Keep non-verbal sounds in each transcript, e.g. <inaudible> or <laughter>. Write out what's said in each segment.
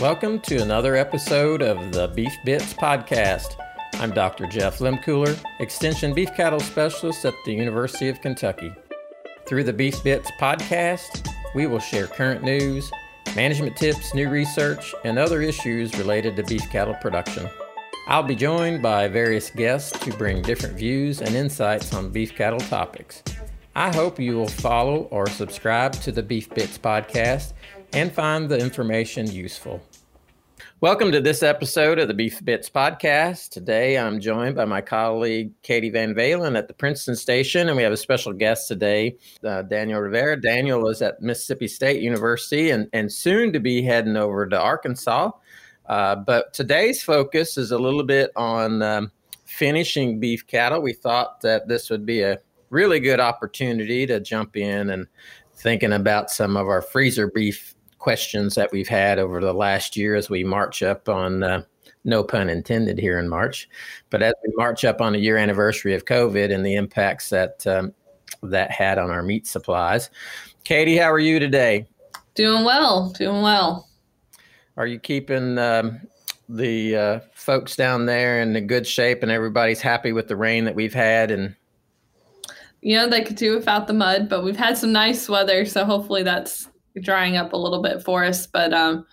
Welcome to another episode of the Beef Bits Podcast. I'm Dr. Jeff Lehmkuhler, Extension Beef Cattle Specialist at the University of Kentucky. Through the Beef Bits Podcast, we will share current news, management tips, new research, and other issues related to beef cattle production. I'll be joined by various guests to bring different views and insights on beef cattle topics. I hope you will follow or subscribe to the Beef Bits podcast and find the information useful. Welcome to this episode of the Beef Bits podcast. Today I'm joined by my colleague Katie VanValin at the Princeton Station, and we have a special guest today, uh, Daniel Rivera. Daniel is at Mississippi State University and, and soon to be heading over to Arkansas. Uh, but today's focus is a little bit on um, finishing beef cattle. We thought that this would be a really good opportunity to jump in and thinking about some of our freezer beef questions that we've had over the last year as we march up on uh, no pun intended here in March, but as we march up on the year anniversary of COVID and the impacts that um, that had on our meat supplies. Katie, how are you today? Doing well, doing well. Are you keeping um, the uh, folks down there in a good shape and everybody's happy with the rain that we've had and you know they could do without the mud but we've had some nice weather so hopefully that's drying up a little bit for us, but um,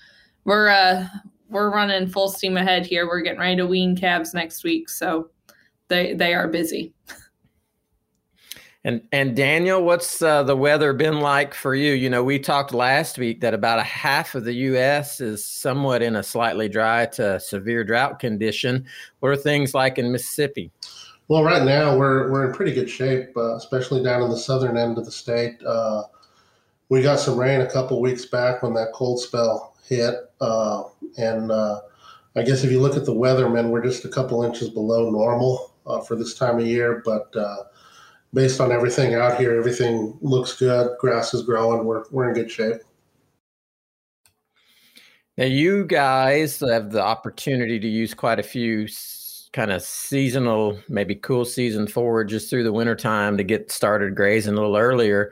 we're uh, we're running full steam ahead here. We're getting ready to wean calves next week, so they they are busy. And and Daniel, what's uh, the weather been like for you? You know, we talked last week that about a half of the U.S. is somewhat in a slightly dry to severe drought condition. What are things like in Mississippi? Well, right now we're we're in pretty good shape, uh, especially down in the southern end of the state. Uh, we got some rain a couple weeks back when that cold spell hit, uh, and uh, I guess if you look at the weathermen, we're just a couple inches below normal uh, for this time of year. But uh, based on everything out here, everything looks good. Grass is growing. We're we're in good shape. Now, you guys have the opportunity to use quite a few kind of seasonal, maybe cool season forages through the wintertime to get started grazing a little earlier.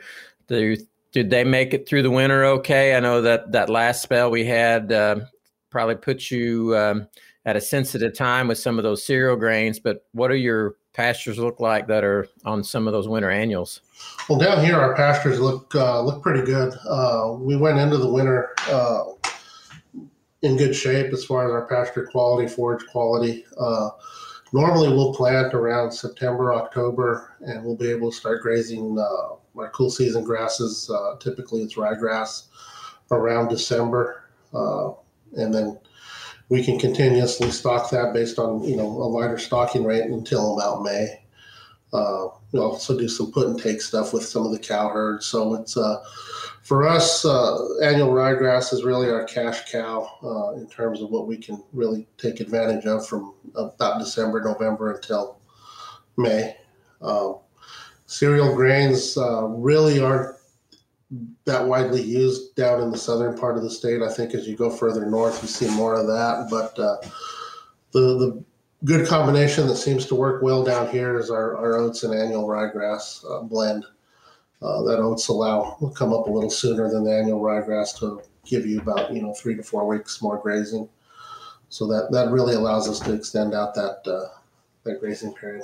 You did they make it through the winter okay? I know that that last spell we had uh, probably put you um, at a sensitive time with some of those cereal grains. But what do your pastures look like that are on some of those winter annuals? Well, down here our pastures look uh, look pretty good. Uh, we went into the winter uh, in good shape as far as our pasture quality, forage quality. Uh, normally, we'll plant around September, October, and we'll be able to start grazing uh, my cool season grasses. Uh, typically, it's ryegrass around December, uh, and then we can continuously stock that based on you know a lighter stocking rate until about May. Uh, we also do some put and take stuff with some of the cow herds. So it's uh, for us, uh, annual ryegrass is really our cash cow uh, in terms of what we can really take advantage of from about December, November until May. Um, cereal grains uh, really aren't that widely used down in the southern part of the state. I think as you go further north, you see more of that. But uh, the the good combination that seems to work well down here is our, our oats and annual ryegrass uh, blend. Uh, that oats allow will come up a little sooner than the annual ryegrass to give you about you know three to four weeks more grazing. So that that really allows us to extend out that uh, that grazing period.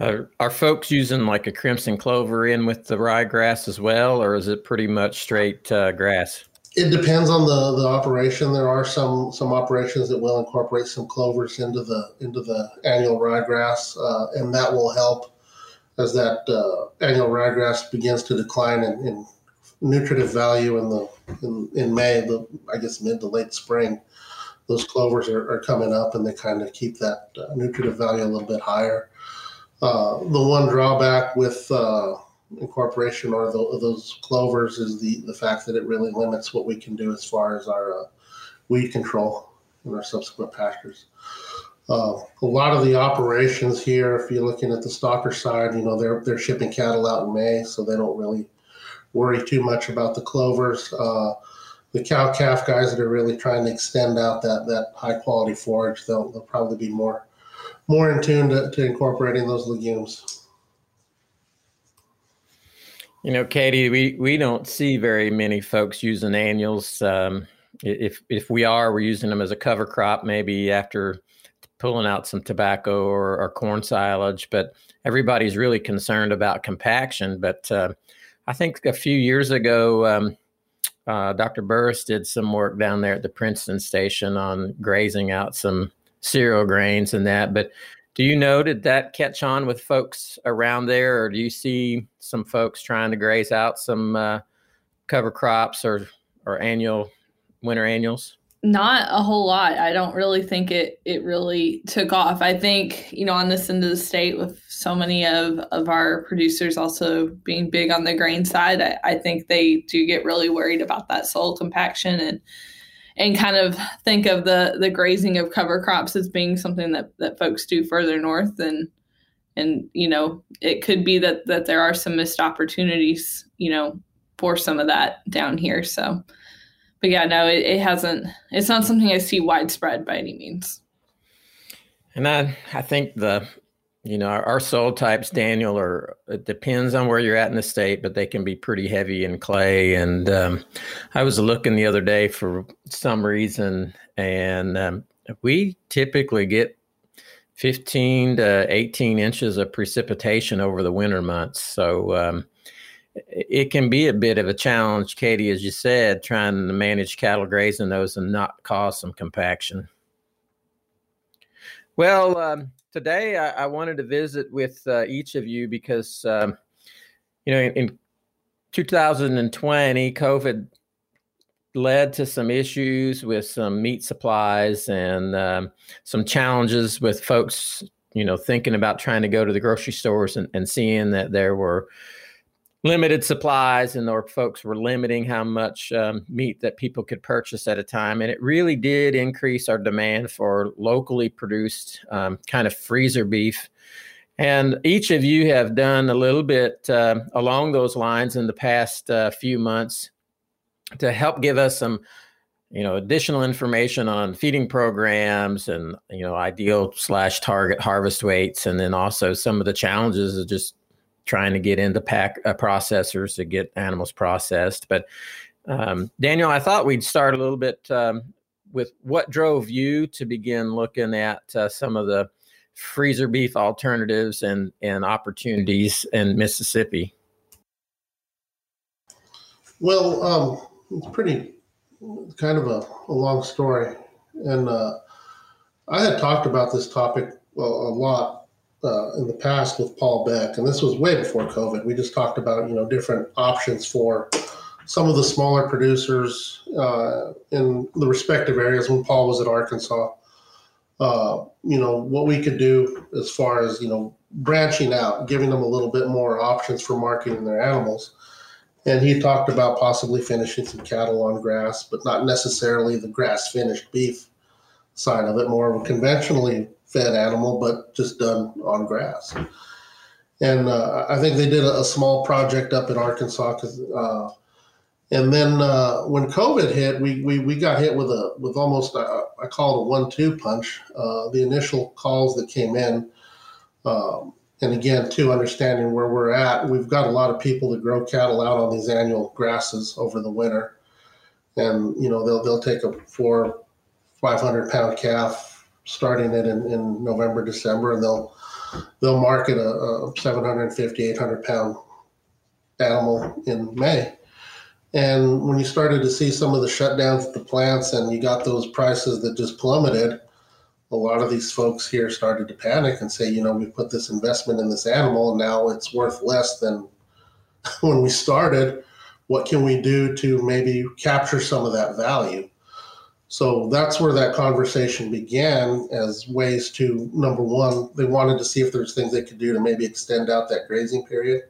Are, are folks using like a crimson clover in with the ryegrass as well, or is it pretty much straight uh, grass? It depends on the, the operation. There are some some operations that will incorporate some clovers into the into the annual ryegrass, uh, and that will help as that uh, annual ryegrass begins to decline in, in nutritive value in the in, in May, the I guess mid to late spring. Those clovers are, are coming up, and they kind of keep that uh, nutritive value a little bit higher. Uh, the one drawback with uh, incorporation or the, those clovers is the, the fact that it really limits what we can do as far as our uh, weed control in our subsequent pastures. Uh, a lot of the operations here, if you're looking at the stocker side, you know they're they're shipping cattle out in May, so they don't really worry too much about the clovers. Uh, the cow calf guys that are really trying to extend out that that high quality forage, they'll, they'll probably be more more in tune to, to incorporating those legumes. You know, Katie, we, we don't see very many folks using annuals. Um, if if we are, we're using them as a cover crop, maybe after pulling out some tobacco or, or corn silage. But everybody's really concerned about compaction. But uh, I think a few years ago, um, uh, Dr. Burris did some work down there at the Princeton station on grazing out some cereal grains and that. But do you know did that catch on with folks around there, or do you see some folks trying to graze out some uh, cover crops or or annual winter annuals? Not a whole lot. I don't really think it it really took off. I think, you know, on this end of the state with so many of, of our producers also being big on the grain side, I, I think they do get really worried about that soil compaction and and kind of think of the the grazing of cover crops as being something that, that folks do further north and and you know it could be that that there are some missed opportunities you know for some of that down here so but yeah, no, it, it hasn't. It's not something I see widespread by any means. And I, I think the, you know, our, our soil types, Daniel, or it depends on where you're at in the state, but they can be pretty heavy in clay. And um, I was looking the other day for some reason, and um, we typically get 15 to 18 inches of precipitation over the winter months. So um, it can be a bit of a challenge, Katie, as you said, trying to manage cattle grazing those and not cause some compaction. Well, um, today I, I, wanted to visit with uh, each of you because, um, you know, in, in 2020, COVID led to some issues with some meat supplies and um, some challenges with folks, you know, thinking about trying to go to the grocery stores and, and seeing that there were limited supplies and our folks were limiting how much um, meat that people could purchase at a time and it really did increase our demand for locally produced um, kind of freezer beef. And each of you have done a little bit uh, along those lines in the past uh, few months to help give us some you know additional information on feeding programs and you know ideal slash target harvest weights and then also some of the challenges of just trying to get into pack uh, processors to get animals processed. But um, Daniel, I thought we'd start a little bit um, with what drove you to begin looking at uh, some of the freezer beef alternatives and, and opportunities in Mississippi. Well, um, it's pretty kind of a, a long story. And uh, I had talked about this topic well, a lot uh, in the past with Paul Beck, and this was way before COVID. We just talked about you know different options for some of the smaller producers uh, in the respective areas when Paul was at Arkansas. Uh, you know what we could do as far as you know branching out, giving them a little bit more options for marketing their animals. And he talked about possibly finishing some cattle on grass, but not necessarily the grass finished beef side of it, more of a conventionally fed animal, but just done on grass. And uh, I think they did a, a, small project up in Arkansas. Uh, and then uh, when COVID hit, we, we, we got hit with a with almost a, I call it a one-two punch. Uh, the initial calls that came in, um, and again, to understanding where we're at, we've got a lot of people that grow cattle out on these annual grasses over the winter, and you know they'll they'll take a four, five hundred pound calf starting it in, in November, December, and they'll they'll market a, a 750, 800 pound animal in May. And when you started to see some of the shutdowns at the plants and you got those prices that just plummeted, a lot of these folks here started to panic and say, you know, we put this investment in this animal and now it's worth less than <laughs> when we started. What can we do to maybe capture some of that value? So that's where that conversation began as ways to number one, they wanted to see if there's things they could do to maybe extend out that grazing period.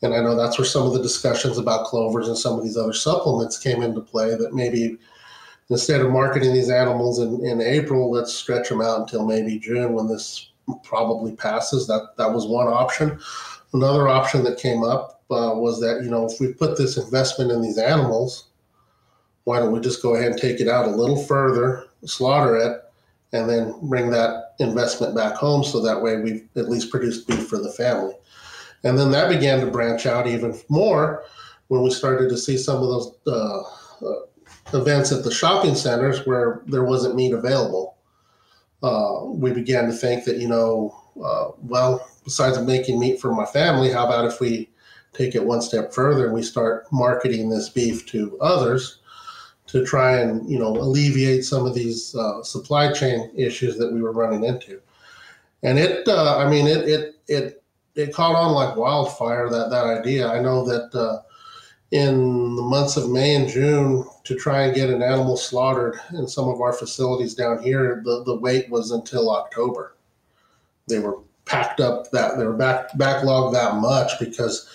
And I know that's where some of the discussions about clovers and some of these other supplements came into play that maybe instead of marketing these animals in, in April, let's stretch them out until maybe June when this probably passes. That that was one option. Another option that came up uh, was that you know if we put this investment in these animals, why don't we just go ahead and take it out a little further, slaughter it, and then bring that investment back home so that way we've at least produced beef for the family. And then that began to branch out even more when we started to see some of those uh, uh, events at the shopping centers where there wasn't meat available. Uh, we began to think that, you know, uh, well, besides making meat for my family, how about if we take it one step further and we start marketing this beef to others to try and, you know, alleviate some of these uh, supply chain issues that we were running into. And it, uh, I mean, it, it, it, it caught on like wildfire that that idea. I know that uh, in the months of May and June to try and get an animal slaughtered in some of our facilities down here, the, the wait was until October. They were packed up that they were back backlogged that much because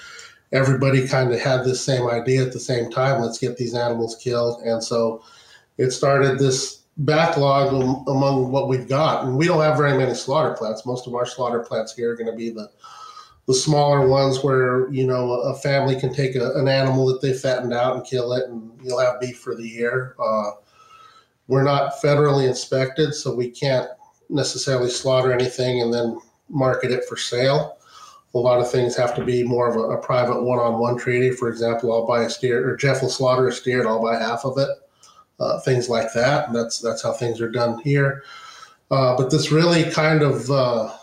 everybody kind of had this same idea at the same time. Let's get these animals killed, and so it started this backlog among what we've got. And we don't have very many slaughter plants. Most of our slaughter plants here are going to be the the smaller ones where you know a family can take a, an animal that they fattened out and kill it, and you'll have beef for the year. Uh, we're not federally inspected, so we can't necessarily slaughter anything and then market it for sale. A lot of things have to be more of a, a private one-on-one treaty. For example, I'll buy a steer, or Jeff will slaughter a steer, and I'll buy half of it. Uh, things like that. And that's that's how things are done here. Uh, but this really kind of uh,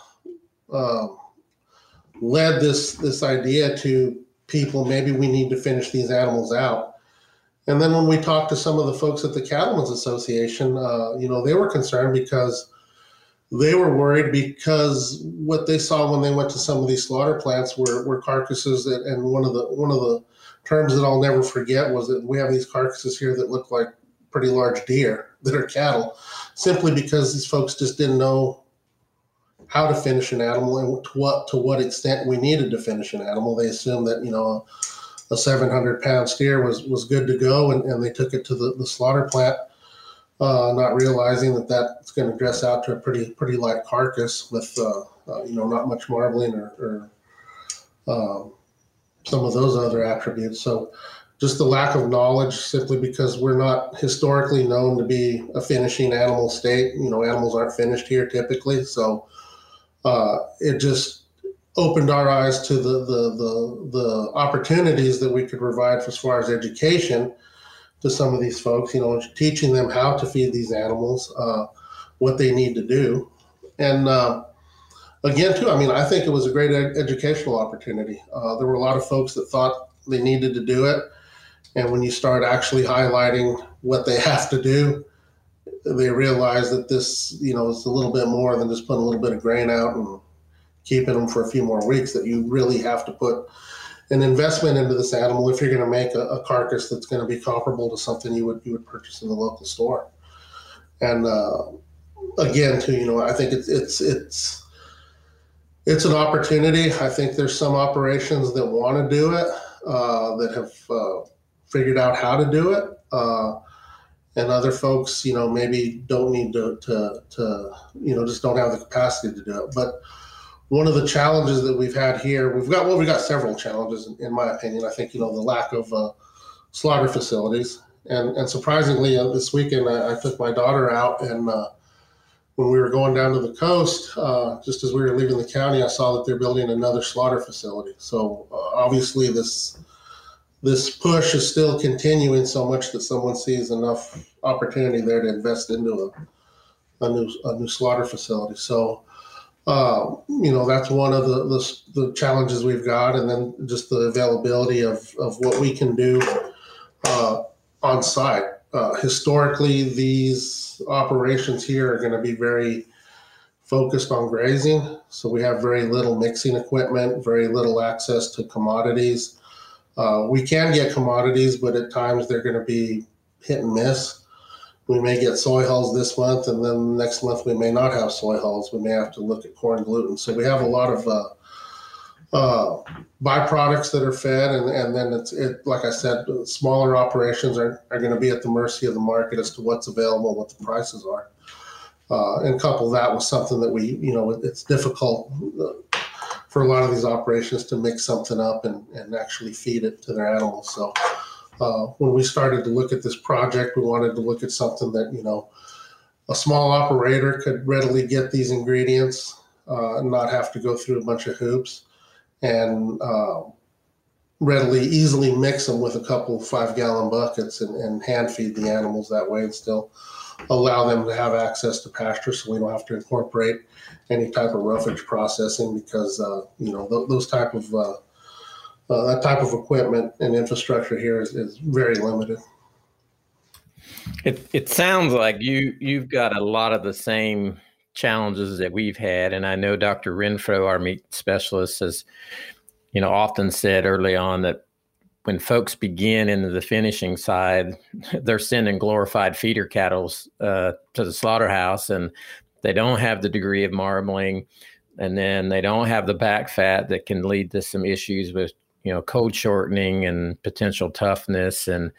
uh led this this idea to people maybe we need to finish these animals out and then when we talked to some of the folks at the cattlemen's association uh, you know they were concerned because they were worried because what they saw when they went to some of these slaughter plants were, were carcasses that, and one of the one of the terms that I'll never forget was that we have these carcasses here that look like pretty large deer <laughs> that are cattle simply because these folks just didn't know how to finish an animal and to what to what extent we needed to finish an animal. They assumed that you know a, a 700 pound steer was was good to go, and, and they took it to the, the slaughter plant, uh, not realizing that that's going to dress out to a pretty pretty light carcass with uh, uh, you know not much marbling or, or um, some of those other attributes. So just the lack of knowledge simply because we're not historically known to be a finishing animal state. You know, animals aren't finished here typically. So uh, it just opened our eyes to the, the, the, the, opportunities that we could provide as far as education to some of these folks, you know, teaching them how to feed these animals, uh, what they need to do. And uh, again, too, I mean, I think it was a great ed- educational opportunity. Uh, there were a lot of folks that thought they needed to do it. And when you start actually highlighting what they <laughs> have to do, they realize that this, you know, is a little bit more than just putting a little bit of grain out and keeping them for a few more weeks. That you really have to put an investment into this animal if you're going to make a, a carcass that's going to be comparable to something you would you would purchase in the local store. And uh, again, too, you know, I think it's it's it's it's an opportunity. I think there's some operations that want to do it uh, that have uh, figured out how to do it. Uh, and other folks, you know, maybe don't need to, to, to, you know, just don't have the capacity to do it. But one of the challenges that we've had here, we've got, well, we've got several challenges, in, in my opinion. I think, you know, the lack of uh, slaughter facilities. And, and surprisingly, uh, this weekend, I, I, took my daughter out, and uh, when we were going down to the coast, uh, just as we were leaving the county, I saw that they're building another slaughter facility. So uh, obviously, this this push is still continuing so much that someone sees enough opportunity there to invest into a, a new a new slaughter facility. So, uh, you know, that's one of the, the, the challenges we've got, and then just the availability of of what we can do uh, on site. Uh, historically, these operations here are going to be very focused on grazing, so we have very little mixing equipment, very little access to commodities. Uh, we can get commodities, but at times they're going to be hit and miss. We may get soy hulls this month, and then next month we may not have soy hulls. We may have to look at corn gluten. So we have a lot of uh, uh, byproducts that are fed, and, and then it's it like I said, smaller operations are, are going to be at the mercy of the market as to what's available, what the prices are. Uh, and couple that with something that we, you know, it's difficult for a lot of these operations to mix something up and, and actually feed it to their animals. So uh, when we started to look at this project, we wanted to look at something that, you know, a small operator could readily get these ingredients uh, and not have to go through a bunch of hoops and uh, readily, easily mix them with a couple five gallon buckets and, and hand feed the animals that way and still allow them to have access to pasture so we don't have to incorporate any type of roughage processing because, uh, you know, th- those type of, uh, that type of equipment and infrastructure here is, is very limited. It it sounds like you you've got a lot of the same challenges that we've had, and I know Dr. Rentfrow, our meat specialist, has you know often said early on that when folks begin into the finishing side, they're sending glorified feeder cattle uh, to the slaughterhouse, and they don't have the degree of marbling, and then they don't have the back fat that can lead to some issues with you know cold shortening and potential toughness, and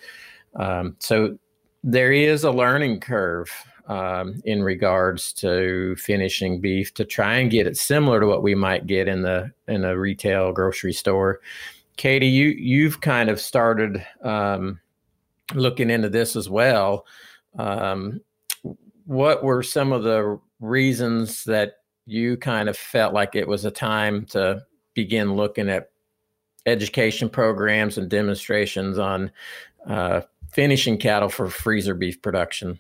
um, so there is a learning curve um, in regards to finishing beef to try and get it similar to what we might get in the in a retail grocery store. Katie, you you've kind of started um, looking into this as well. Um, what were some of the reasons that you kind of felt like it was a time to begin looking at education programs and demonstrations on uh, finishing cattle for freezer beef production?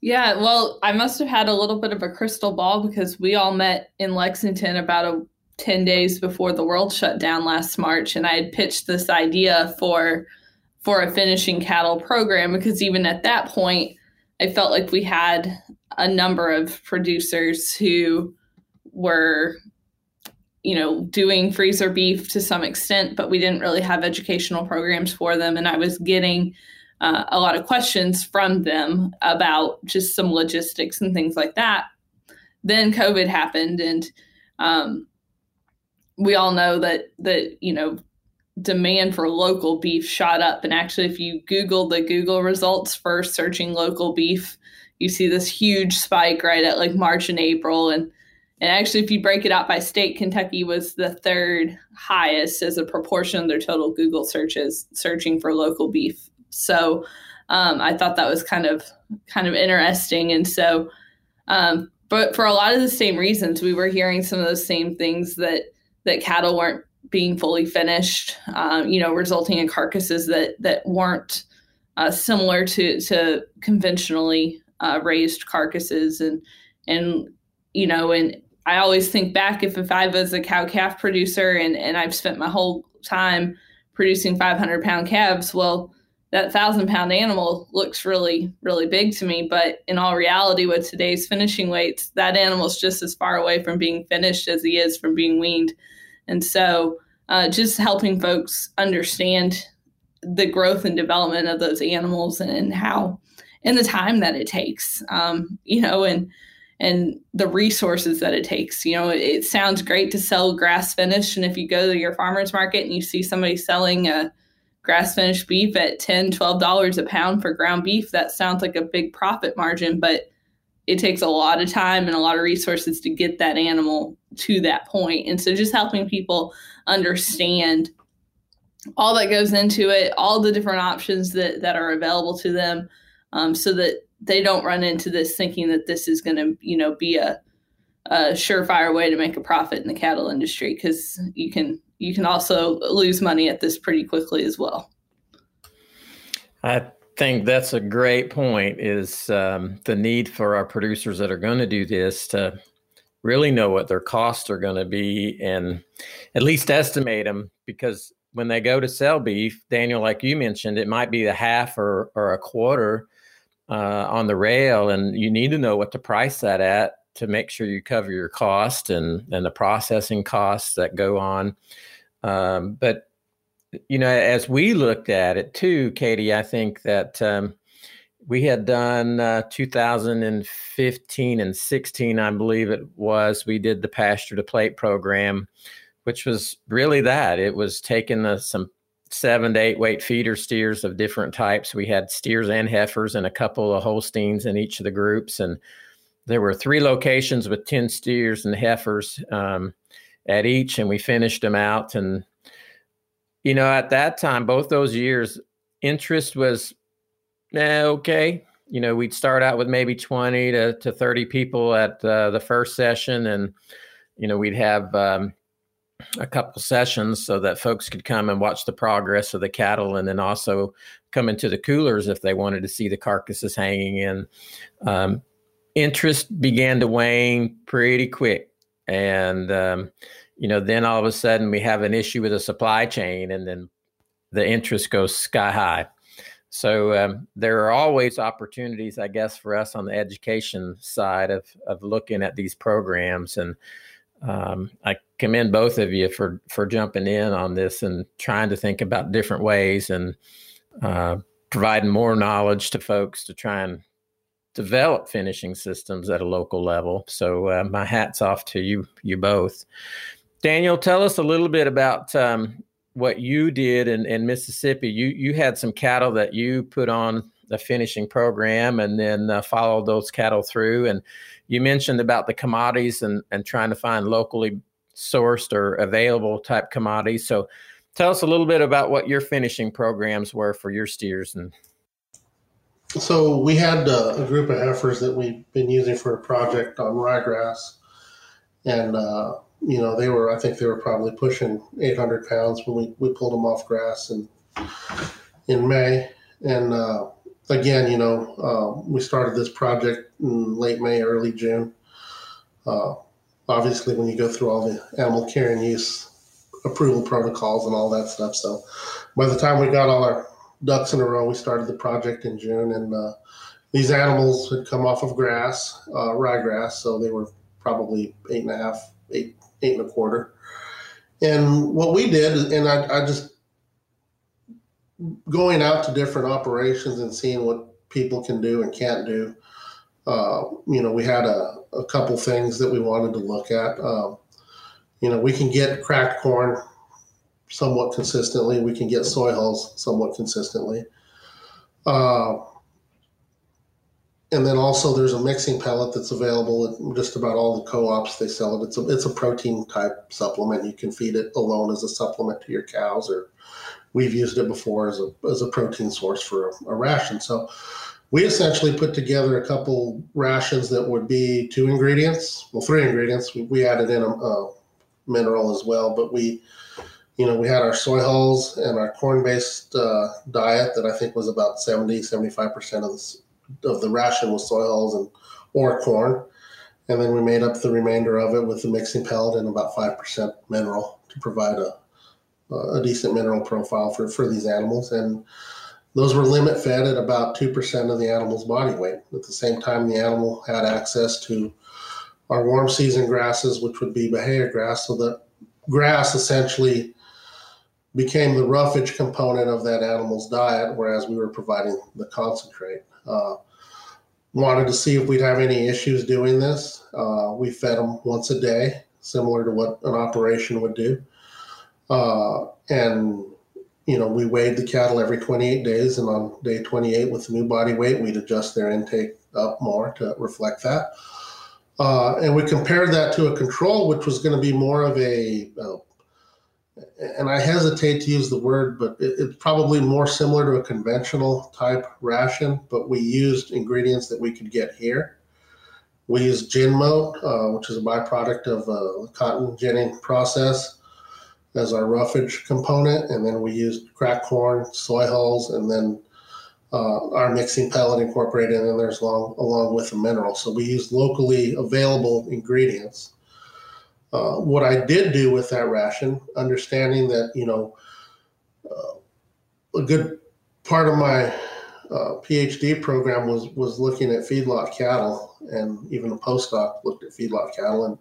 Yeah, well, I must have had a little bit of a crystal ball because we all met in Lexington about a 10 days before the world shut down last March and I had pitched this idea for for a finishing cattle program because even at that point I felt like we had a number of producers who were you know doing freezer beef to some extent but we didn't really have educational programs for them and I was getting uh, a lot of questions from them about just some logistics and things like that. Then COVID happened, and um, we all know that that you know demand for local beef shot up. And actually, if you Google the Google results for searching local beef, you see this huge spike right at like March and April. And and actually, if you break it out by state, Kentucky was the third highest as a proportion of their total Google searches searching for local beef so um, I thought that was kind of kind of interesting. And so, um, but for a lot of the same reasons, we were hearing some of those same things that that cattle weren't being fully finished, um, you know, resulting in carcasses that that weren't uh, similar to to conventionally uh, raised carcasses, and and you know, and I always think back if if I was a cow calf producer and and I've spent my whole time producing 500 pound calves, well, that thousand pound animal looks really, really big to me. But in all reality, with today's finishing weights, that animal's just as far away from being finished as he is from being weaned. And so, uh, just helping folks understand the growth and development of those animals and how, and the time that it takes, um, you know, and and the resources that it takes. You know, it, sounds great to sell grass finish, and if you go to your farmers market and you see somebody selling a grass finished beef at 10 $12 a pound for ground beef that sounds like a big profit margin but it takes a lot of time and a lot of resources to get that animal to that point and so just helping people understand all that goes into it all the different options that that are available to them um, so that they don't run into this thinking that this is going to you know be a, a surefire way to make a profit in the cattle industry because you can you can also lose money at this pretty quickly as well. I think that's a great point. Is um, the need for our producers that are going to do this to really know what their costs are going to be and at least estimate them because when they go to sell beef, Daniel, like you mentioned, it might be a half or, or a quarter uh, on the rail, and you need to know what to price that at to make sure you cover your cost and and the processing costs that go on. Um, but you know, as we looked at it too, Katie, I think that um, we had done uh, 2015 and 16, I believe it was. We did the pasture to plate program, which was really that. It was taking the, some seven to eight weight feeder steers of different types. We had steers and heifers and a couple of Holsteins in each of the groups, and there were three locations with 10 steers and heifers um, at each, and we finished them out. And, you know, at that time, both those years, interest was eh, okay. You know, we'd start out with maybe 20 to, to 30 people at uh, the first session, and, you know, we'd have um, a couple sessions so that folks could come and watch the progress of the cattle and then also come into the coolers if they wanted to see the carcasses hanging in. Um, interest began to wane pretty quick. And, um, you know, then all of a sudden we have an issue with the supply chain and then the interest goes sky high. So um, there are always opportunities, I guess, for us on the education side of, of looking at these programs. And um, I commend both of you for for jumping in on this and trying to think about different ways and uh, providing more knowledge to folks to try and develop finishing systems at a local level. So uh, my hats off to you you both. Daniel, tell us a little bit about um, what you did in, in Mississippi. You you had some cattle that you put on the finishing program and then uh, followed those cattle through. And you mentioned about the commodities and, and trying to find locally sourced or available type commodities. So tell us a little bit about what your finishing programs were for your steers and so we had uh, a group of heifers that we've been using for a project on ryegrass. And uh, you know they were i think they were probably pushing 800 pounds when we, we pulled them off grass in in may. And uh, again, you know, uh, we started this project in late May, early June. Uh, obviously, when you go through all the animal care and use approval protocols and all that stuff. So by the time we got all our ducks in a row, we started the project in June. And uh, these animals had come off of grass, uh, ryegrass. So they were probably eight and a half, eight, eight and a quarter. And what we did, and I, I just going out to different operations and seeing what people can do and can't do. Uh, you know, we had a, a couple things that we wanted to look at. Um, you know, we can get cracked corn somewhat consistently. We can get soy hulls somewhat consistently. Uh, and then also there's a mixing pellet that's available at just about all the co-ops they sell it. It's a it's a protein type supplement. You can feed it alone as a supplement to your cows or we've used it before as a, as a protein source for a, a ration. So we essentially put together a couple rations that would be two ingredients, well, three ingredients. We, we added in a, a, mineral as well, but we, you know, we had our soy hulls and our corn-based uh, diet that I think was about 70, 75% of the, of the ration was soy hulls and or corn. And then we made up the remainder of it with the mixing pellet and about 5% mineral to provide a, a decent mineral profile for, for these animals. And those were limit fed at about 2% of the animal's body weight. At the same time, the animal had access to our warm season grasses, which would be Bahia grass. So the grass essentially became the roughage component of that animal's diet, whereas we were providing the concentrate. Uh, wanted to see if we'd have any issues doing this. Uh, we fed them once a day, similar to what an operation would do. Uh, and you know, we weighed the cattle every 28 days, and on day 28, with the new body weight, we'd adjust their intake up more to reflect that. Uh, and we compared that to a control, which was going to be more of a, uh, and I hesitate to use the word, but it, it's probably more similar to a conventional type ration. But we used ingredients that we could get here. We used gin mote, uh, which is a byproduct of uh, the cotton ginning process as our roughage component, and then we used cracked corn, soy hulls, and then uh, our mixing pellet incorporated in there's along along with the mineral. So we used locally available ingredients. Uh, what I did do with that ration, understanding that you know uh, a good part of my uh, PhD program was was looking at feedlot cattle, and even a postdoc looked at feedlot cattle, and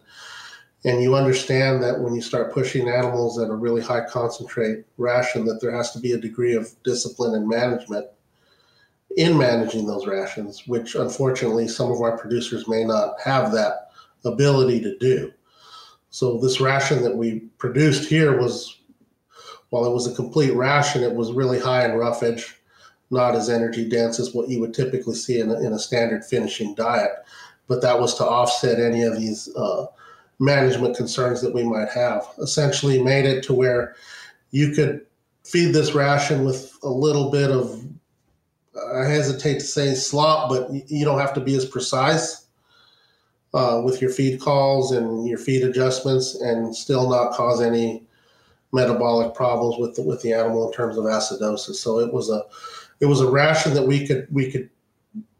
and you understand that when you start pushing animals at a really high concentrate ration that there has to be a degree of discipline and management in managing those rations which unfortunately some of our producers may not have that ability to do. So this ration that we produced here was while it was a complete ration it was really high in roughage not as energy dense as what you would typically see in a, in a standard finishing diet. But that was to offset any of these uh, management concerns that we might have. Essentially, made it to where you could feed this ration with a little bit of, I hesitate to say slop, but you don't have to be as precise. uh, with your feed calls and your feed adjustments, and still not cause any metabolic problems with the, with the animal in terms of acidosis. So it was a it was a ration that we could we could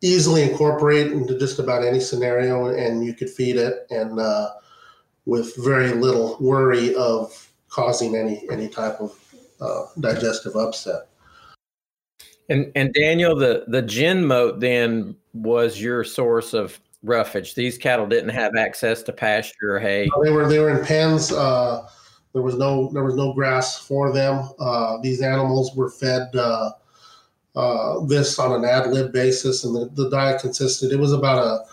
easily incorporate into just about any scenario, and you could feed it and uh, with very little worry of causing any any type of uh, digestive upset. And and Daniel, the the gin mote then was your source of roughage. These cattle didn't have access to pasture or hay. They were they were in pens. Uh, there was no there was no grass for them. Uh, these animals were fed uh, uh this on an ad lib basis, and the, the diet consisted. It was about a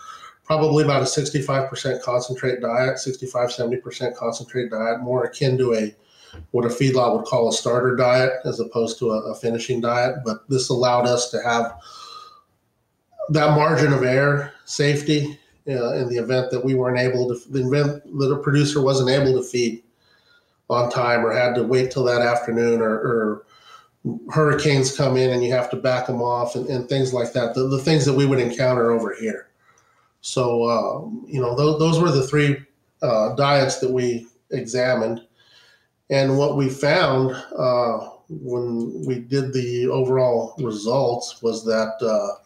probably about a 65% concentrate diet, 65 70% concentrate diet, more akin to a what a feedlot would call a starter diet as opposed to a, a finishing diet. But this allowed us to have that margin of error safety uh, in the event that we weren't able to, the event that a producer wasn't able to feed on time or had to wait till that afternoon or, or hurricanes come in and you have to back them off and, and things like that. The, the, things that we would encounter over here. So, uh, you know, th- those were the three uh, diets that we examined. And what we found uh, when we did the overall results was that uh,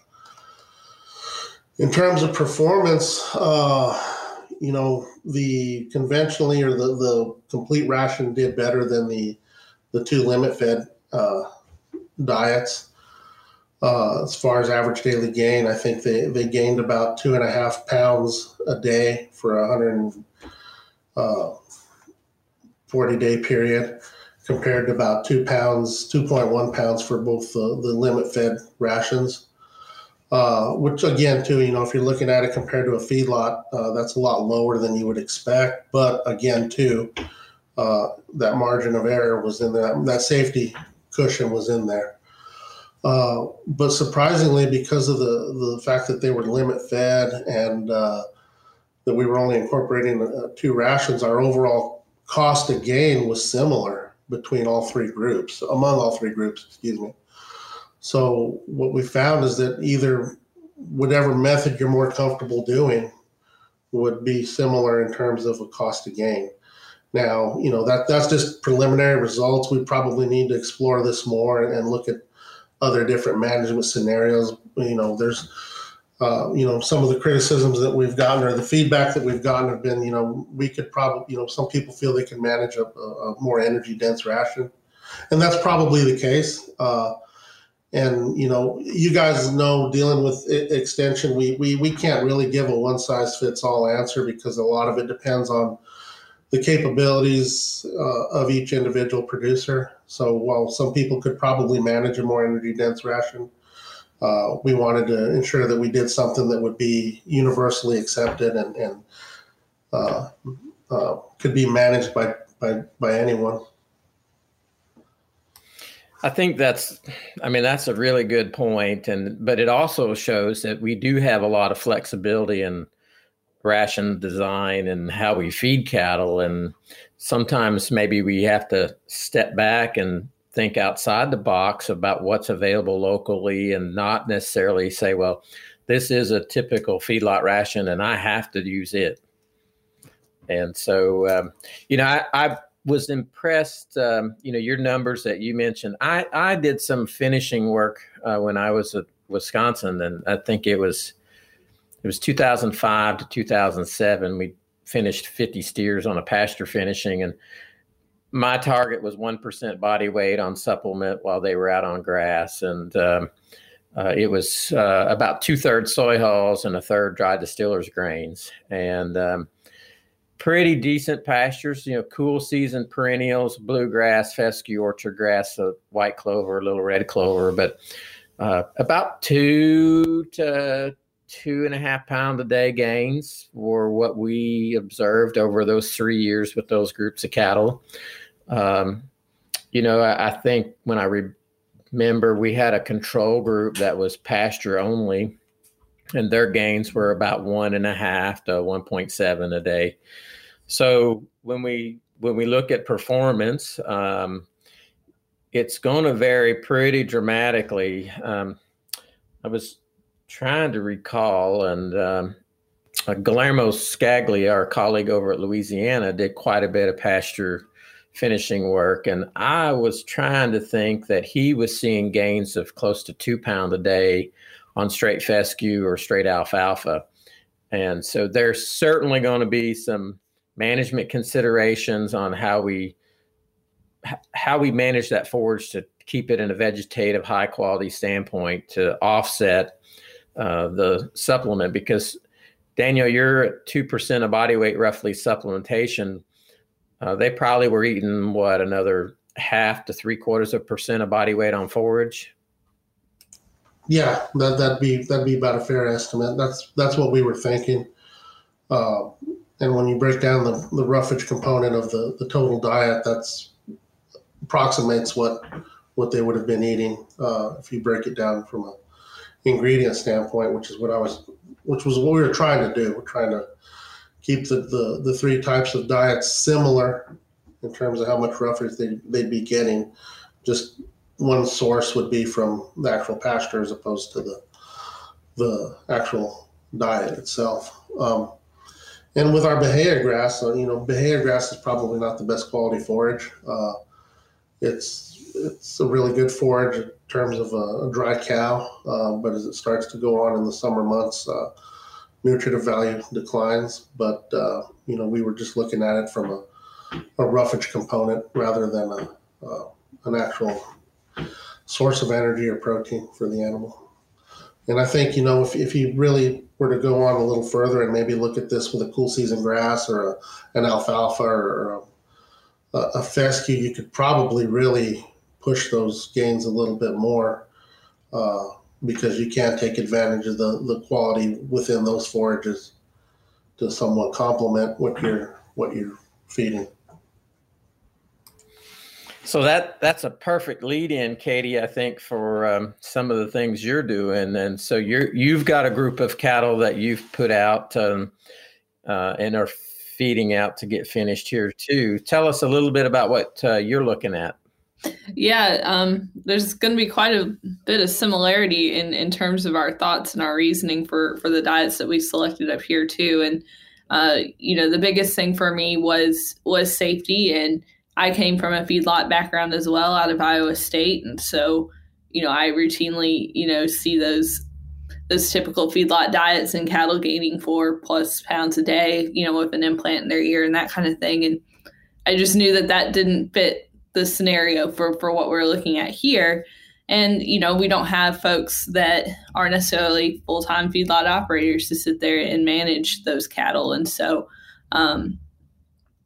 in terms of performance, uh, you know, the conventionally or the, the complete ration did better than the the two limit fed uh, diets. Uh, as far as average daily gain, I think they, they gained about two and a half pounds a day for a 140 uh, day period, compared to about two pounds, 2.1 pounds for both the, the limit fed rations. Uh, which again, too, you know, if you're looking at it compared to a feedlot, uh, that's a lot lower than you would expect. But again, too, uh, that margin of error was in there. That safety cushion was in there. Uh, but surprisingly, because of the the fact that they were limit fed and uh, that we were only incorporating uh, two rations, our overall cost of gain was similar between all three groups, among all three groups. Excuse me. So what we found is that either whatever method you're more comfortable doing would be similar in terms of a cost to gain. Now, you know that that's just preliminary results. We probably need to explore this more and look at other different management scenarios. You know, there's uh, you know some of the criticisms that we've gotten or the feedback that we've gotten have been you know we could probably you know some people feel they can manage a, a more energy dense ration, and that's probably the case. Uh, and you know you guys know dealing with extension we, we we can't really give a one size fits all answer because a lot of it depends on the capabilities uh, of each individual producer so while some people could probably manage a more energy dense ration uh, we wanted to ensure that we did something that would be universally accepted and, and uh, uh could be managed by, by, by anyone. I think that's, I mean, that's a really good point, and but it also shows that we do have a lot of flexibility in ration design and how we feed cattle, and sometimes maybe we have to step back and think outside the box about what's available locally, and not necessarily say, well, this is a typical feedlot ration, and I have to use it. And so, um, you know, I, I've was impressed. Um, you know, your numbers that you mentioned. I I did some finishing work uh, when I was at Wisconsin, and I think it was it was 2005 to 2007. We finished 50 steers on a pasture finishing, and my target was one percent body weight on supplement while they were out on grass, and um, uh, it was uh, about two thirds soy hulls and a third dry distillers grains, and um, pretty decent pastures, you know, cool season perennials, bluegrass, fescue, orchard grass, uh, white clover, a little red clover, but uh, about two to two and a half pound a day gains were what we observed over those three years with those groups of cattle. Um, you know, I, I, think when I re- remember we had a control group that was pasture only and their gains were about one and a half to 1.7 a day. So when we when we look at performance, um, it's going to vary pretty dramatically. Um, I was trying to recall, and um, uh, Guillermo Scaglia, our colleague over at Louisiana, did quite a bit of pasture finishing work. And I was trying to think that he was seeing gains of close to two pound a day on straight fescue or straight alfalfa. And so there's certainly going to be some management considerations on how we how we manage that forage to keep it in a vegetative high quality standpoint to offset uh, the supplement because Daniel, you're at two percent of body weight roughly supplementation uh, they probably were eating what another half to three quarters of percent of body weight on forage. Yeah, that that'd be that'd be about a fair estimate. That's that's what we were thinking. Uh, and when you break down the, the roughage component of the, the total diet, that's approximates what what they would have been eating uh, if you break it down from a ingredient standpoint, which is what I was, which was what we were trying to do. We're trying to keep the, the, the three types of diets similar in terms of how much roughage they, they'd be getting. Just one source would be from the actual pasture as opposed to the the actual diet itself. Um, and with our Bahia grass, uh, you know, Bahia grass is probably not the best quality forage. Uh, it's it's a really good forage terms of a, a dry cow, uh, but as it starts to go on in the summer months, uh, nutritive value declines. But uh, you know, we were just looking at it from a, a roughage component rather than a, uh, an actual source of energy or protein for the animal. And I think you know if if you really were to go on a little further and maybe look at this with a cool season grass or a, an alfalfa or a, a fescue, you could probably really push those gains a little bit more. Uh, because you can't take advantage of the, the quality within those forages to somewhat complement what you're what you're feeding. So that that's a perfect lead in, Katie. I think for um, some of the things you're doing, and so you're you've got a group of cattle that you've put out um, uh, and are feeding out to get finished here too. Tell us a little bit about what uh, you're looking at. Yeah, um, there's going to be quite a bit of similarity in, in terms of our thoughts and our reasoning for for the diets that we selected up here too. And uh, you know, the biggest thing for me was was safety, and I came from a feedlot background as well, out of Iowa State, and so you know, I routinely you know see those those typical feedlot diets and cattle gaining four plus pounds a day, you know, with an implant in their ear and that kind of thing, and I just knew that that didn't fit the scenario for for what we're looking at here. And you know we don't have folks that are necessarily full-time feedlot operators to sit there and manage those cattle. And so um,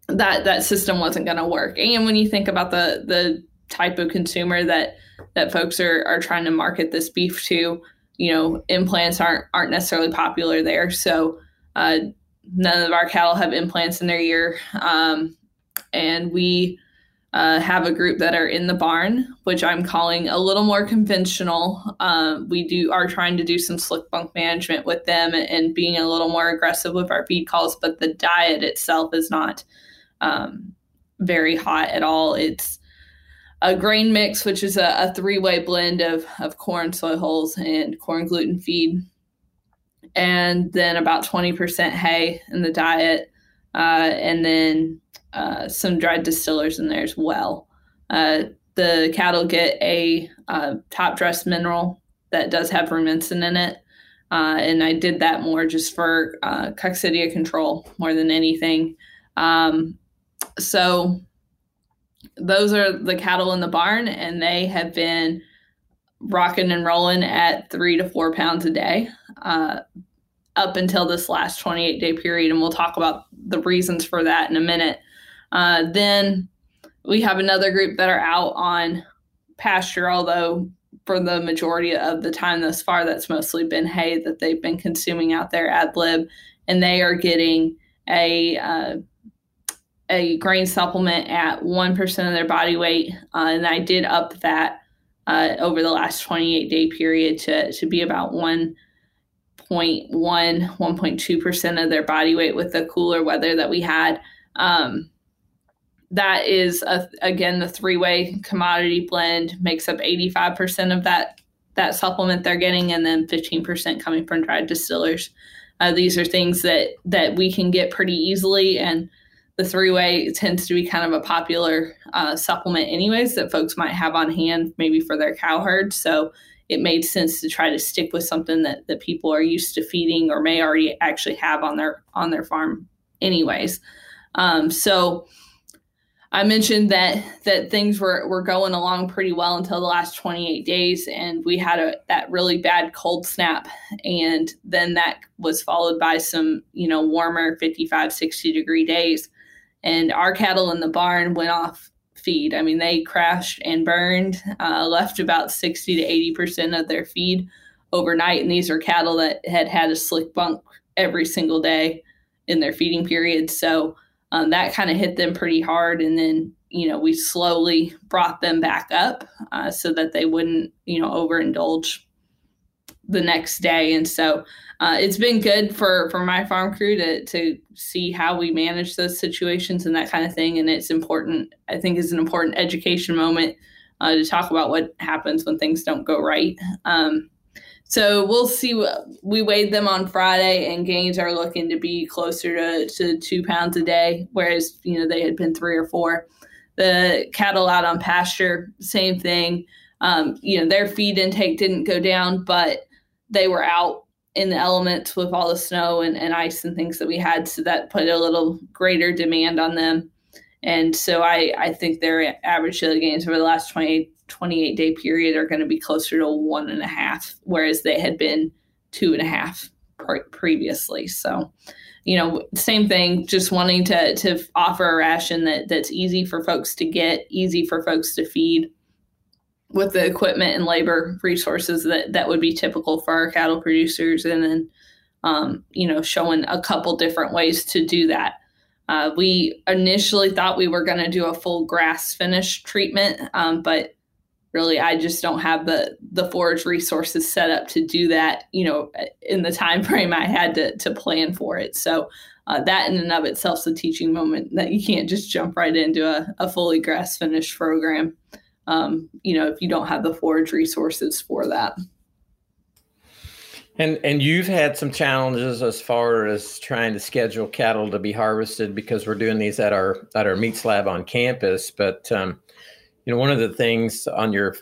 that that system wasn't going to work. And when you think about the the type of consumer that that folks are are trying to market this beef to you know implants aren't aren't necessarily popular there. So uh, none of our cattle have implants in their ear. Um, and we uh, have a group that are in the barn, which I'm calling a little more conventional. Uh, we do are trying to do some slick bunk management with them and, being a little more aggressive with our feed calls, but the diet itself is not um, very hot at all. It's a grain mix, which is a, a three way blend of, of corn, soy hulls, and corn gluten feed, and then about 20% hay in the diet. Uh, and then uh, some dried distillers in there as well. Uh, the cattle get a uh, top dress mineral that does have rumensin in it. Uh, and I did that more just for uh, coccidia control more than anything. Um, so those are the cattle in the barn, and they have been rocking and rolling at three to four pounds a day uh, up until this last 28 day period. And we'll talk about the reasons for that in a minute. Uh, then we have another group that are out on pasture, although for the majority of the time thus far, that's mostly been hay that they've been consuming out there ad lib, and they are getting a uh, a grain supplement at one percent of their body weight, uh, and I did up that uh, over the last 28 day period to to be about one. 0.1 1.2% of their body weight with the cooler weather that we had um, that is a, again the three-way commodity blend makes up 85% of that that supplement they're getting and then 15% coming from dried distillers Uh, these are things that that we can get pretty easily, and the three way tends to be kind of a popular uh, supplement, anyways, that folks might have on hand maybe for their cow herd. So it made sense to try to stick with something that, that people are used to feeding or may already actually have on their on their farm, anyways. Um, so I mentioned that that things were, were going along pretty well until the last 28 days, and we had a that really bad cold snap, and then that was followed by some you know warmer 55 60 degree days, and our cattle in the barn went off feed. I mean they crashed and burned, uh, left about 60 to 80 percent of their feed overnight, and these are cattle that had had a slick bunk every single day in their feeding period, so um, that kind of hit them pretty hard. And then, you know, we slowly brought them back up uh, so that they wouldn't, you know, overindulge the next day. And so uh, it's been good for, for my farm crew to, to see how we manage those situations and that kind of thing. And it's important, I think, is an important education moment uh, to talk about what happens when things don't go right. Um, so we'll see. We weighed them on Friday, and gains are looking to be closer to, to two pounds a day, whereas you know they had been three or four. The cattle out on pasture, same thing. Um, you know their feed intake didn't go down, but they were out in the elements with all the snow and, and ice and things that we had, so that put a little greater demand on them. And so I, I think their average daily gains over the last 28 28 day period are going to be closer to one and a half, whereas they had been two and a half pre- previously. So, you know, same thing, just wanting to, to offer a ration that, that's easy for folks to get, easy for folks to feed with the equipment and labor resources that, that would be typical for our cattle producers. And then, um, you know, showing a couple different ways to do that. Uh, we initially thought we were going to do a full grass finish treatment, um, but really i just don't have the the forage resources set up to do that you know in the time <laughs> frame i had to to plan for it. So uh, that in and of itself is a teaching moment that you can't just jump right into a, a fully grass finished program um, you know if you don't have the forage resources for that. And and you've had some challenges as far as trying to schedule cattle to be harvested because we're doing these at our at our meat slab on campus but um, you know, one of the things on your,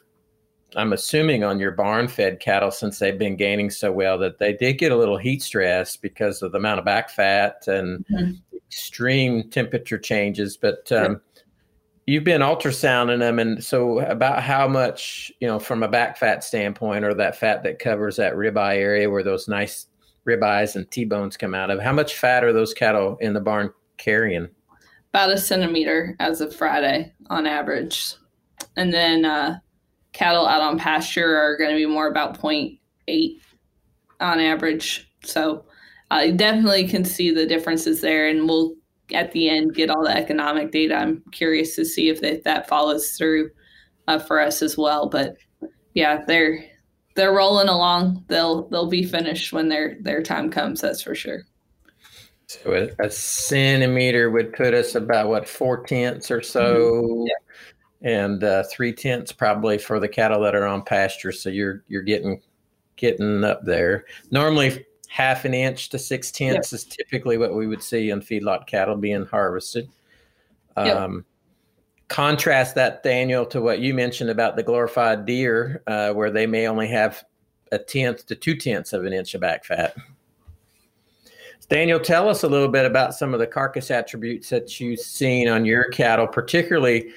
I'm assuming on your barn fed cattle, since they've been gaining so well, that they did get a little heat stress because of the amount of back fat and mm-hmm. extreme temperature changes. But um, you've been ultrasounding them, and so about how much, you know, from a back fat standpoint, or that fat that covers that ribeye area where those nice ribeyes and T-bones come out of, how much fat are those cattle in the barn carrying? About a centimeter as of Friday on average and then uh, cattle out on pasture are going to be more about 0.8 on average. So I definitely can see the differences there, and we'll at the end get all the economic data. I'm curious to see if, they, that follows through uh, for us as well. But yeah, they're they're rolling along. They'll they'll be finished when their their time comes. That's for sure. So a, a centimeter would put us about what four tenths or so. Mm-hmm. Yeah and uh, three tenths probably for the cattle that are on pasture. So you're you're getting getting up there. Normally, half an inch to six tenths yep. is typically what we would see in feedlot cattle being harvested. Yep. Um, contrast that, Daniel, to what you mentioned about the glorified deer, uh, where they may only have a tenth to two tenths of an inch of back fat. Daniel, tell us a little bit about some of the carcass attributes that you've seen on your cattle, particularly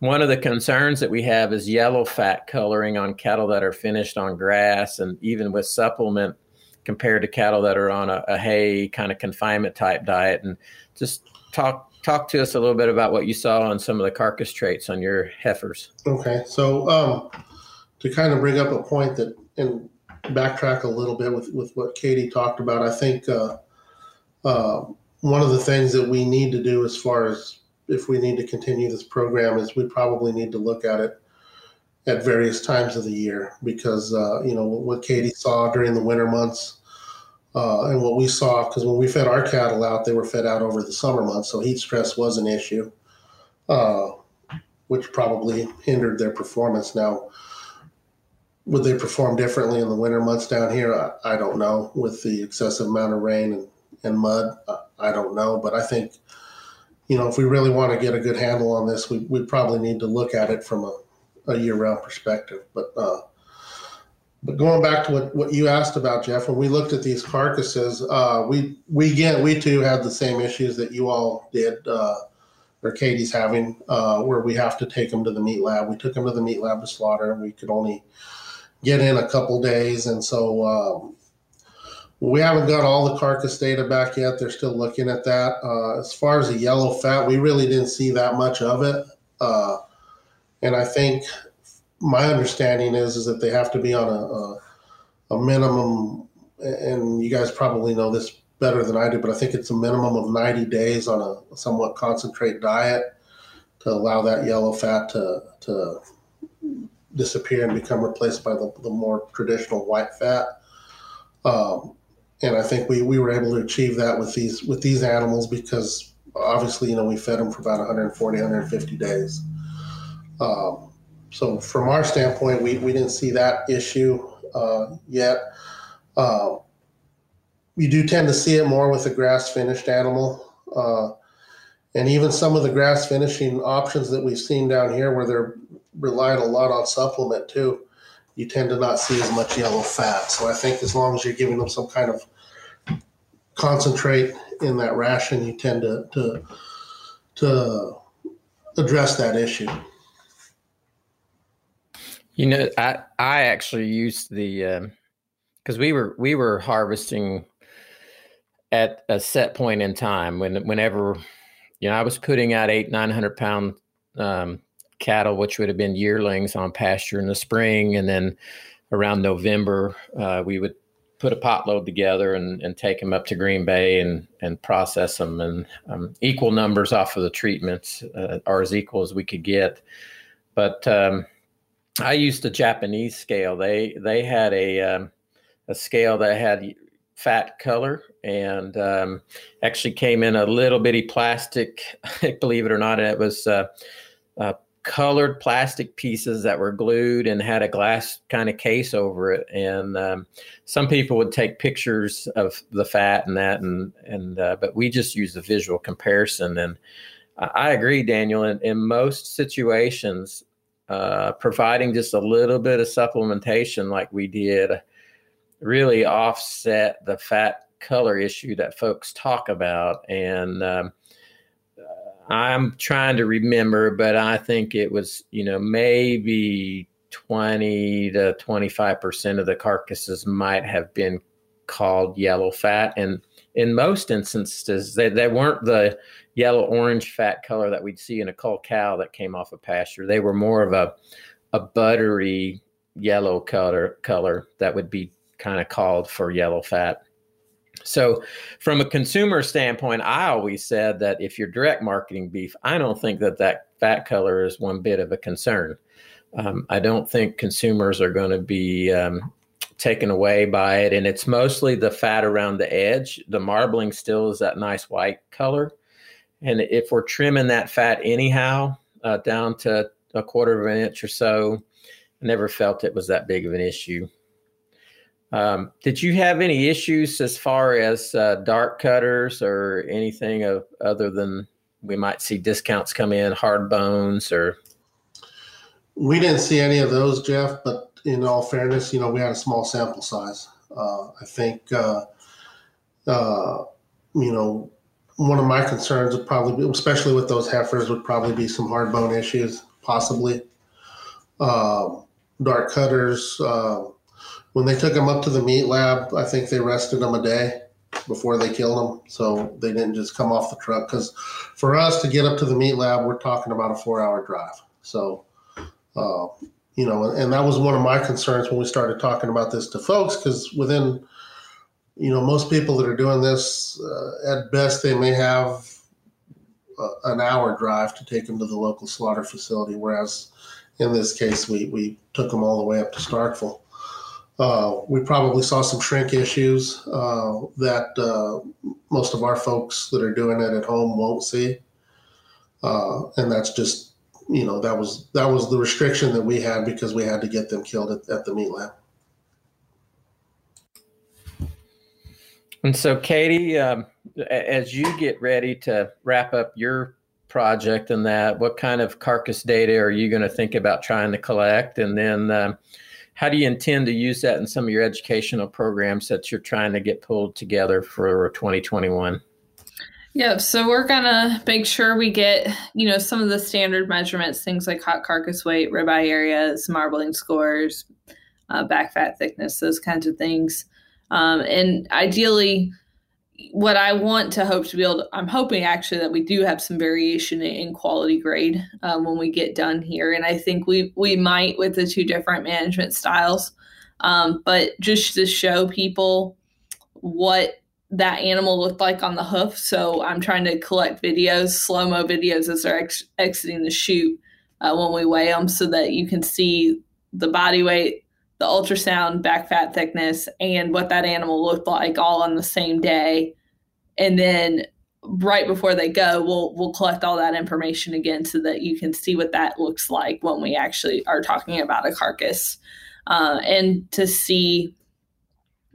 one of the concerns that we have is yellow fat coloring on cattle that are finished on grass and even with supplement compared to cattle that are on a, a hay kind of confinement type diet. And just talk talk to us a little bit about what you saw on some of the carcass traits on your heifers. Okay, so um, to kind of bring up a point that and backtrack a little bit with with what Katie talked about, I think uh, uh, one of the things that we need to do as far as if we need to continue this program is we probably need to look at it at various times of the year because uh, you know what Katie saw during the winter months uh, and what we saw because when we fed our cattle out, they were fed out over the summer months, so heat stress was an issue, uh, which probably hindered their performance. Now, would they perform differently in the winter months down here? I, I don't know. With the excessive amount of rain and, and mud, I, I don't know. But I think, you know, if we really want to get a good handle on this, we, we probably need to look at it from a, a year round perspective. But, uh, but going back to what, what you asked about, Jeff, when we looked at these carcasses, uh, we we again we too had the same issues that you all did, uh, or Katie's having, uh, where we have to take them to the meat lab. We took them to the meat lab to slaughter. We could only get in a couple days, and so um, we haven't got all the carcass data back yet. They're still looking at that. Uh, as far as the yellow fat, we really didn't see that much of it, uh, and I think my understanding is is that they have to be on a, a, a minimum, and you guys probably know this better than I do, but I think it's a minimum of 90 days on a somewhat concentrate diet to allow that yellow fat to to disappear and become replaced by the, the more traditional white fat. Um, and I think we, we were able to achieve that with these with these animals because obviously you know we fed them for about 140 150 days. Um, so from our standpoint, we, we didn't see that issue uh, yet. Uh, you do tend to see it more with a grass finished animal. Uh, and even some of the grass finishing options that we've seen down here where they're relying a lot on supplement too, you tend to not see as much yellow fat. So I think as long as you're giving them some kind of concentrate in that ration, you tend to, to, to address that issue. You know, I I actually used the because um, we were we were harvesting at a set point in time when whenever you know I was putting out eight nine hundred pound um, cattle, which would have been yearlings on pasture in the spring, and then around November uh, we would put a pot load together and, and take them up to Green Bay and and process them and um, equal numbers off of the treatments uh, are as equal as we could get, but um, I used a Japanese scale. They they had a um, a scale that had fat color and um, actually came in a little bitty plastic. <laughs> believe it or not, it was uh, uh, colored plastic pieces that were glued and had a glass kind of case over it. And um, some people would take pictures of the fat and that, and and uh, but we just use the visual comparison. And I agree, Daniel. In, in most situations, uh, providing just a little bit of supplementation like we did really offset the fat color issue that folks talk about. And um, I'm trying to remember, but I think it was, you know, maybe 20 to 25% of the carcasses might have been called yellow fat. And in most instances, they, they weren't the yellow orange fat color that we'd see in a cull cow that came off a of pasture. They were more of a a buttery yellow color color that would be kind of called for yellow fat. So, from a consumer standpoint, I always said that if you're direct marketing beef, I don't think that that fat color is one bit of a concern. Um, I don't think consumers are going to be um, taken away by it, and it's mostly the fat around the edge. The marbling still is that nice white color, and if we're trimming that fat anyhow uh, down to a quarter of an inch or so, I never felt it was that big of an issue. Um, did you have any issues as far as uh, dark cutters or anything of other than we might see discounts come in, hard bones or? We didn't see any of those, Jeff. But in all fairness, you know, we had a small sample size. Uh, I think, uh, uh you know, one of my concerns would probably be, especially with those heifers, would probably be some hard bone issues, possibly. Uh, dark cutters, uh, when they took them up to the meat lab, I think they rested them a day before they killed them. So they didn't just come off the truck. Because for us to get up to the meat lab, we're talking about a four hour drive. So, uh, you know, and that was one of my concerns when we started talking about this to folks, because within you know, most people that are doing this, uh, at best, they may have uh, an hour drive to take them to the local slaughter facility, whereas in this case, we, we took them all the way up to Starkville. Uh, we probably saw some shrink issues uh, that uh, most of our folks that are doing it at home won't see. Uh, and that's just you know that was that was the restriction that we had because we had to get them killed at, at the meat lab. And so, Katie, um, as you get ready to wrap up your project and that, what kind of carcass data are you going to think about trying to collect? And then, um, how do you intend to use that in some of your educational programs that you're trying to get pulled together for 2021? Yeah, so we're gonna make sure we get, you know, some of the standard measurements, things like hot carcass weight, ribeye areas, marbling scores, uh, back fat thickness, those kinds of things. Um, and ideally, what I want to hope to be able to, I'm hoping actually that we do have some variation in quality grade uh, when we get done here. And I think we, we might with the two different management styles. Um, but just to show people what that animal looked like on the hoof. So I'm trying to collect videos, slow mo videos as they're ex- exiting the chute uh, when we weigh them so that you can see the body weight, the ultrasound, back fat thickness, and what that animal looked like all on the same day. And then right before they go, we'll we'll collect all that information again so that you can see what that looks like when we actually are talking about a carcass, uh, and to see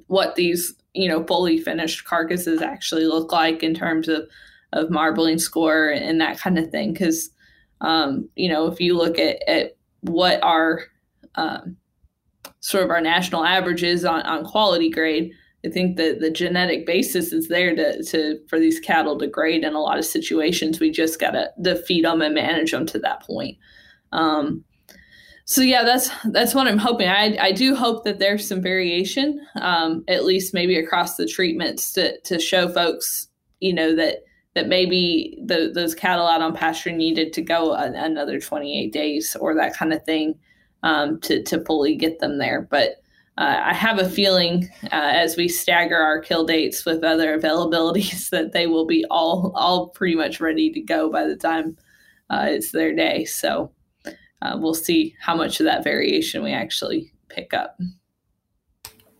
what these you know fully finished carcasses actually look like in terms of of marbling score and that kind of thing. Because um, you know if you look at at what our um, sort of our national averages on, on quality grade. I think that the genetic basis is there to, to for these cattle to grade in a lot of situations. We just got to, feed them and manage them to that point. Um, so yeah, that's that's what I'm hoping. I, I do hope that there's some variation, um, at least maybe across the treatments to to show folks, you know, that that maybe the, those cattle out on pasture needed to go another 28 days or that kind of thing um, to to fully get them there. But uh, I have a feeling uh, as we stagger our kill dates with other <laughs> availabilities that they will be all all pretty much ready to go by the time uh, it's their day. So uh, we'll see how much of that variation we actually pick up.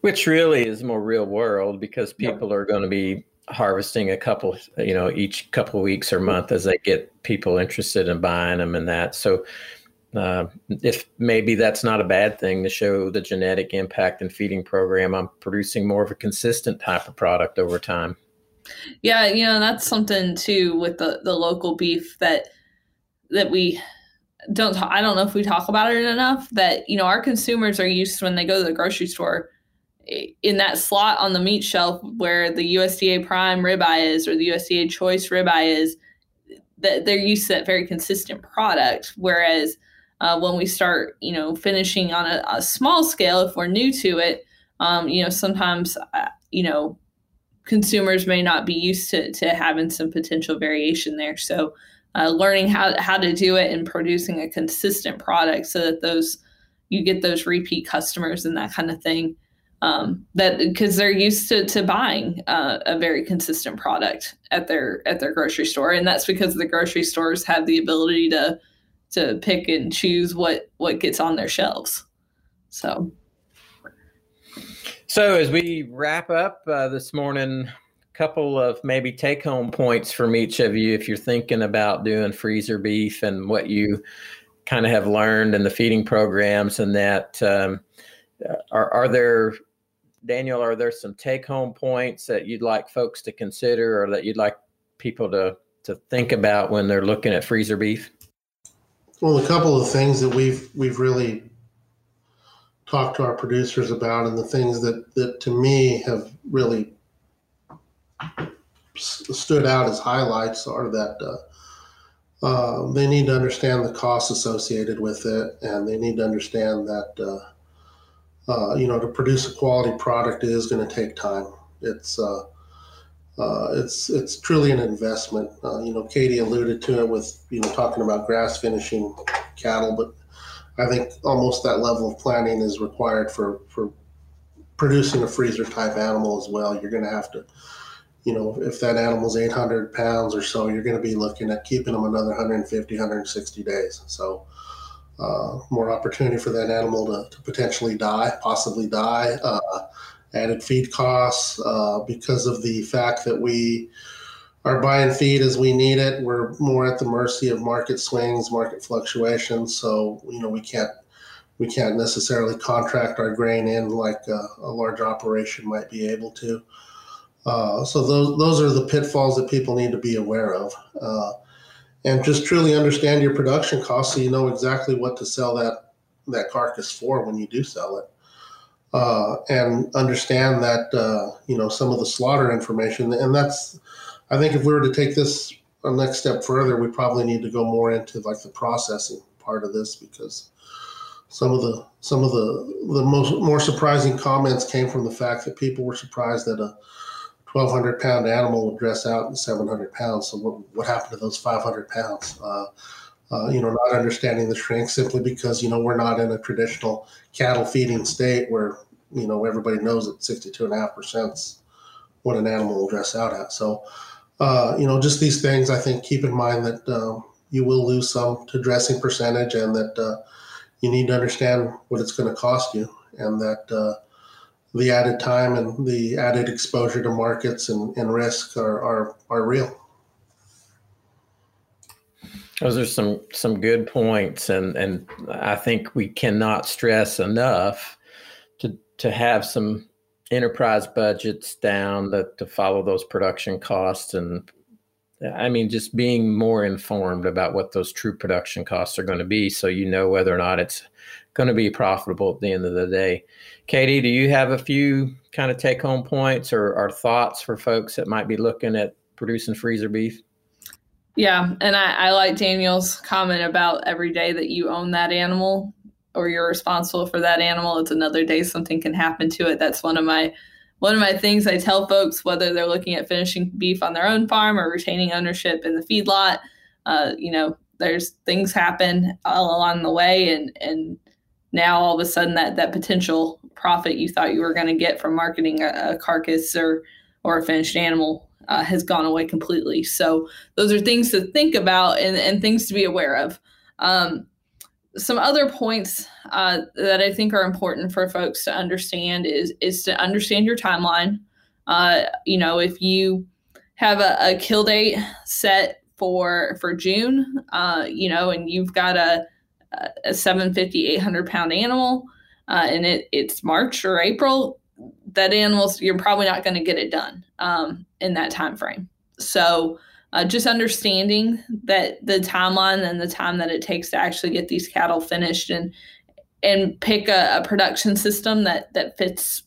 Which really is more real world because people are going to be harvesting a couple, you know, each couple weeks or month as they get people interested in buying them and that. So uh, if maybe that's not a bad thing to show the genetic impact and feeding program, I'm producing more of a consistent type of product over time. Yeah, you know that's something too with the the local beef that that we don't. Talk, I don't know if we talk about it enough. That you know our consumers are used when they go to the grocery store in that slot on the meat shelf where the USDA Prime ribeye is or the USDA Choice ribeye is. That they're used to that very consistent product, whereas uh, when we start, you know, finishing on a, a, small scale, if we're new to it, um, you know, sometimes, uh, you know, consumers may not be used to, to having some potential variation there. So, uh, learning how, how to do it and producing a consistent product so that those you get those repeat customers and that kind of thing. Um, that because they're used to, to buying uh, a very consistent product at their at their grocery store, and that's because the grocery stores have the ability to to pick and choose what what gets on their shelves. So, so as we wrap up uh, this morning, a couple of maybe take home points from each of you if you're thinking about doing freezer beef and what you kind of have learned in the feeding programs and that um, are, are there daniel are there some take home points that you'd like folks to consider or that you'd like people to to think about when they're looking at freezer beef well, a couple of things that we've we've really talked to our producers about, and the things that that to me have really stood out as highlights are that uh, uh, they need to understand the costs associated with it, and they need to understand that uh, uh you know to produce a quality product is going to take time. It's uh, uh, it's it's truly an investment. Uh, you know, Katie alluded to it with you know talking about grass finishing cattle, but I think almost that level of planning is required for for producing a freezer type animal as well. You're going to have to, you know, if that animal's 800 pounds or so, you're going to be looking at keeping them another 150, 160 days. So. Uh, more opportunity for that animal to, to potentially die, possibly die. Added feed costs uh, because of the fact that we are buying feed as we need it. We're more at the mercy of market swings, market fluctuations. So you know we can't we can't necessarily contract our grain in like a, a large operation might be able to. Uh, so those those are the pitfalls that people need to be aware of, uh, and just truly understand your production costs so you know exactly what to sell that that carcass for when you do sell it, uh, and understand that uh, you know some of the slaughter information. And that's, I think, if we were to take this a next step further, we probably need to go more into like the processing part of this because some of the some of the the most more surprising comments came from the fact that people were surprised that a 1,200 pound animal would dress out in 700 pounds. So what, what happened to those 500 pounds? Uh, uh, you know, not understanding the shrink simply because you know we're not in a traditional cattle feeding state where you know everybody knows that 62 and a half percent what an animal will dress out at. So uh, you know, just these things. I think keep in mind that um, you will lose some to dressing percentage, and that uh, you need to understand what it's going to cost you, and that uh, the added time and the added exposure to markets and, and risk are, are, are real. Those are some some good points, and and I think we cannot stress enough to to have some enterprise budgets down that to follow those production costs and I mean, just being more informed about what those true production costs are going to be so you know whether or not it's going to be profitable at the end of the day. Katie, do you have a few kind of take home points or, or thoughts for folks that might be looking at producing freezer beef? Yeah, and I, I like Daniel's comment about every day that you own that animal or you're responsible for that animal, it's another day something can happen to it. That's one of my one of my things I tell folks, whether they're looking at finishing beef on their own farm or retaining ownership in the feedlot, uh, you know, there's things happen all along the way, and and now all of a sudden that that potential profit you thought you were going to get from marketing a, a, carcass or or a finished animal uh, has gone away completely. So those are things to think about and, and things to be aware of. Um, some other points uh, that I think are important for folks to understand is is to understand your timeline. Uh, you know, if you have a, a, kill date set for for June, uh, you know, and you've got a a 750 800 pound animal uh, and it it's March or April, that animal's you're probably not going to get it done um, in that time frame. So uh, just understanding that the timeline and the time that it takes to actually get these cattle finished and and pick a, a production system that that fits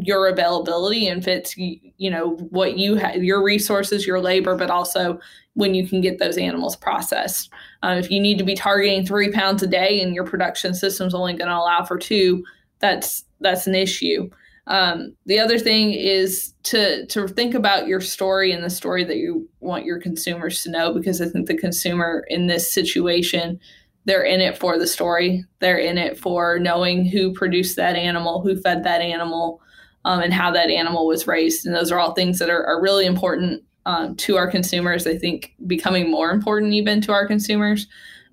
your availability and fits you know what you have your resources your labor but also when you can get those animals processed uh, if you need to be targeting three pounds a day and your production system is only going to allow for two that's that's an issue um, the other thing is to to think about your story and the story that you want your consumers to know, because I think the consumer in this situation, they're in it for the story. They're in it for knowing who produced that animal, who fed that animal, um, and how that animal was raised. And those are all things that are, are really important um, to our consumers. I think becoming more important even to our consumers.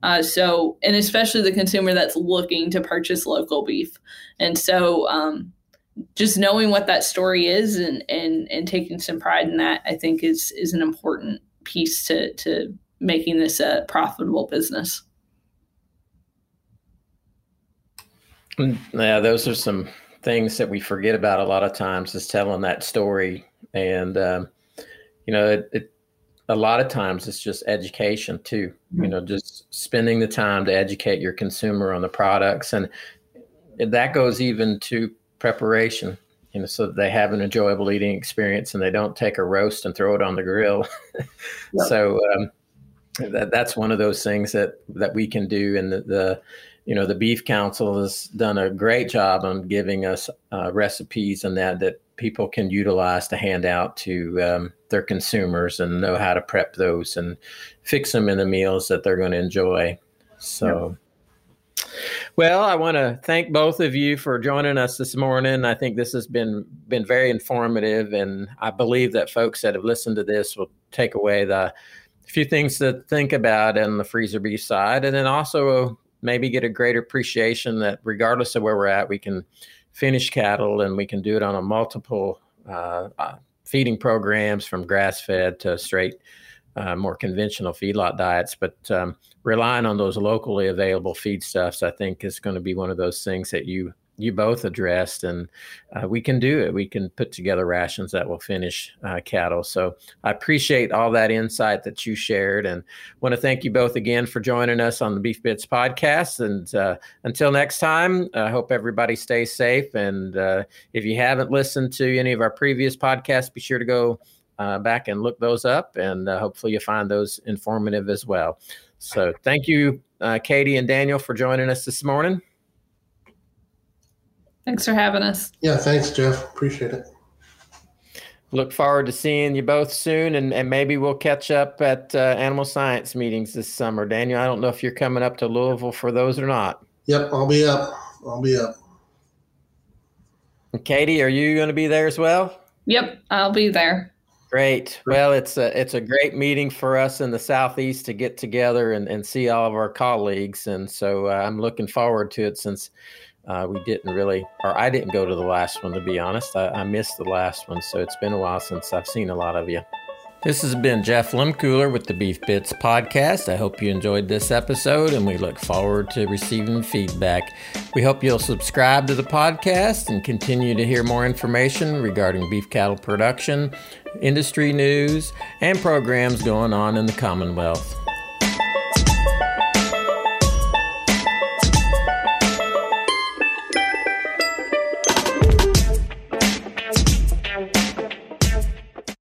Uh, so, and especially the consumer that's looking to purchase local beef. And so, um, just knowing what that story is and and and taking some pride in that i think is is an important piece to to making this a profitable business mm, yeah those are some things that we forget about a lot of times is telling that story and um, you know it, it, a lot of times it's just education too mm-hmm. you know just spending the time to educate your consumer on the products and that goes even to preparation, you know, so that they have an enjoyable eating experience and they don't take a roast and throw it on the grill. <laughs> So um, that, that's one of those things that that we can do, and the, the you know the beef council has done a great job on giving us uh, recipes and that that people can utilize to hand out to um, their consumers and know how to prep those and fix them in the meals that they're going to enjoy. So. Well, I want to thank both of you for joining us this morning. I think this has been been very informative, and I believe that folks that have listened to this will take away the few things to think about on the freezer beef side, and then also maybe get a greater appreciation that regardless of where we're at, we can finish cattle and we can do it on a multiple uh, uh, feeding programs from grass fed to straight, uh, more conventional feedlot diets. But um, relying on those locally available feedstuffs, I think, is going to be one of those things that you you both addressed, and uh, we can do it. We can put together rations that will finish uh, cattle. So I appreciate all that insight that you shared, and want to thank you both again for joining us on the Beef Bits podcast. And uh, until next time, I hope everybody stays safe. And uh, if you haven't listened to any of our previous podcasts, be sure to go uh, back and look those up, and uh, hopefully you find those informative as well. So thank you, Katie and Daniel, for joining us this morning. Thanks for having us. Yeah, thanks, Jeff. Appreciate it. Look forward to seeing you both soon, and, and maybe we'll catch up at uh, animal science meetings this summer. Daniel, I don't know if you're coming up to Louisville for those or not. Yep, I'll be up. I'll be up. And Katie, are you going to be there as well? Yep, I'll be there. Great. Well, it's a it's a great meeting for us in the southeast to get together and, and see all of our colleagues, and so uh, I'm looking forward to it since uh, we didn't really, or I didn't go to the last one to be honest. I, I, missed the last one, so it's been a while since I've seen a lot of you. This has been Jeff Lehmkuhler with the Beef Bits podcast. I hope you enjoyed this episode and we look forward to receiving feedback. We hope you'll subscribe to the podcast and continue to hear more information regarding beef cattle production, industry news, and programs going on in the Commonwealth.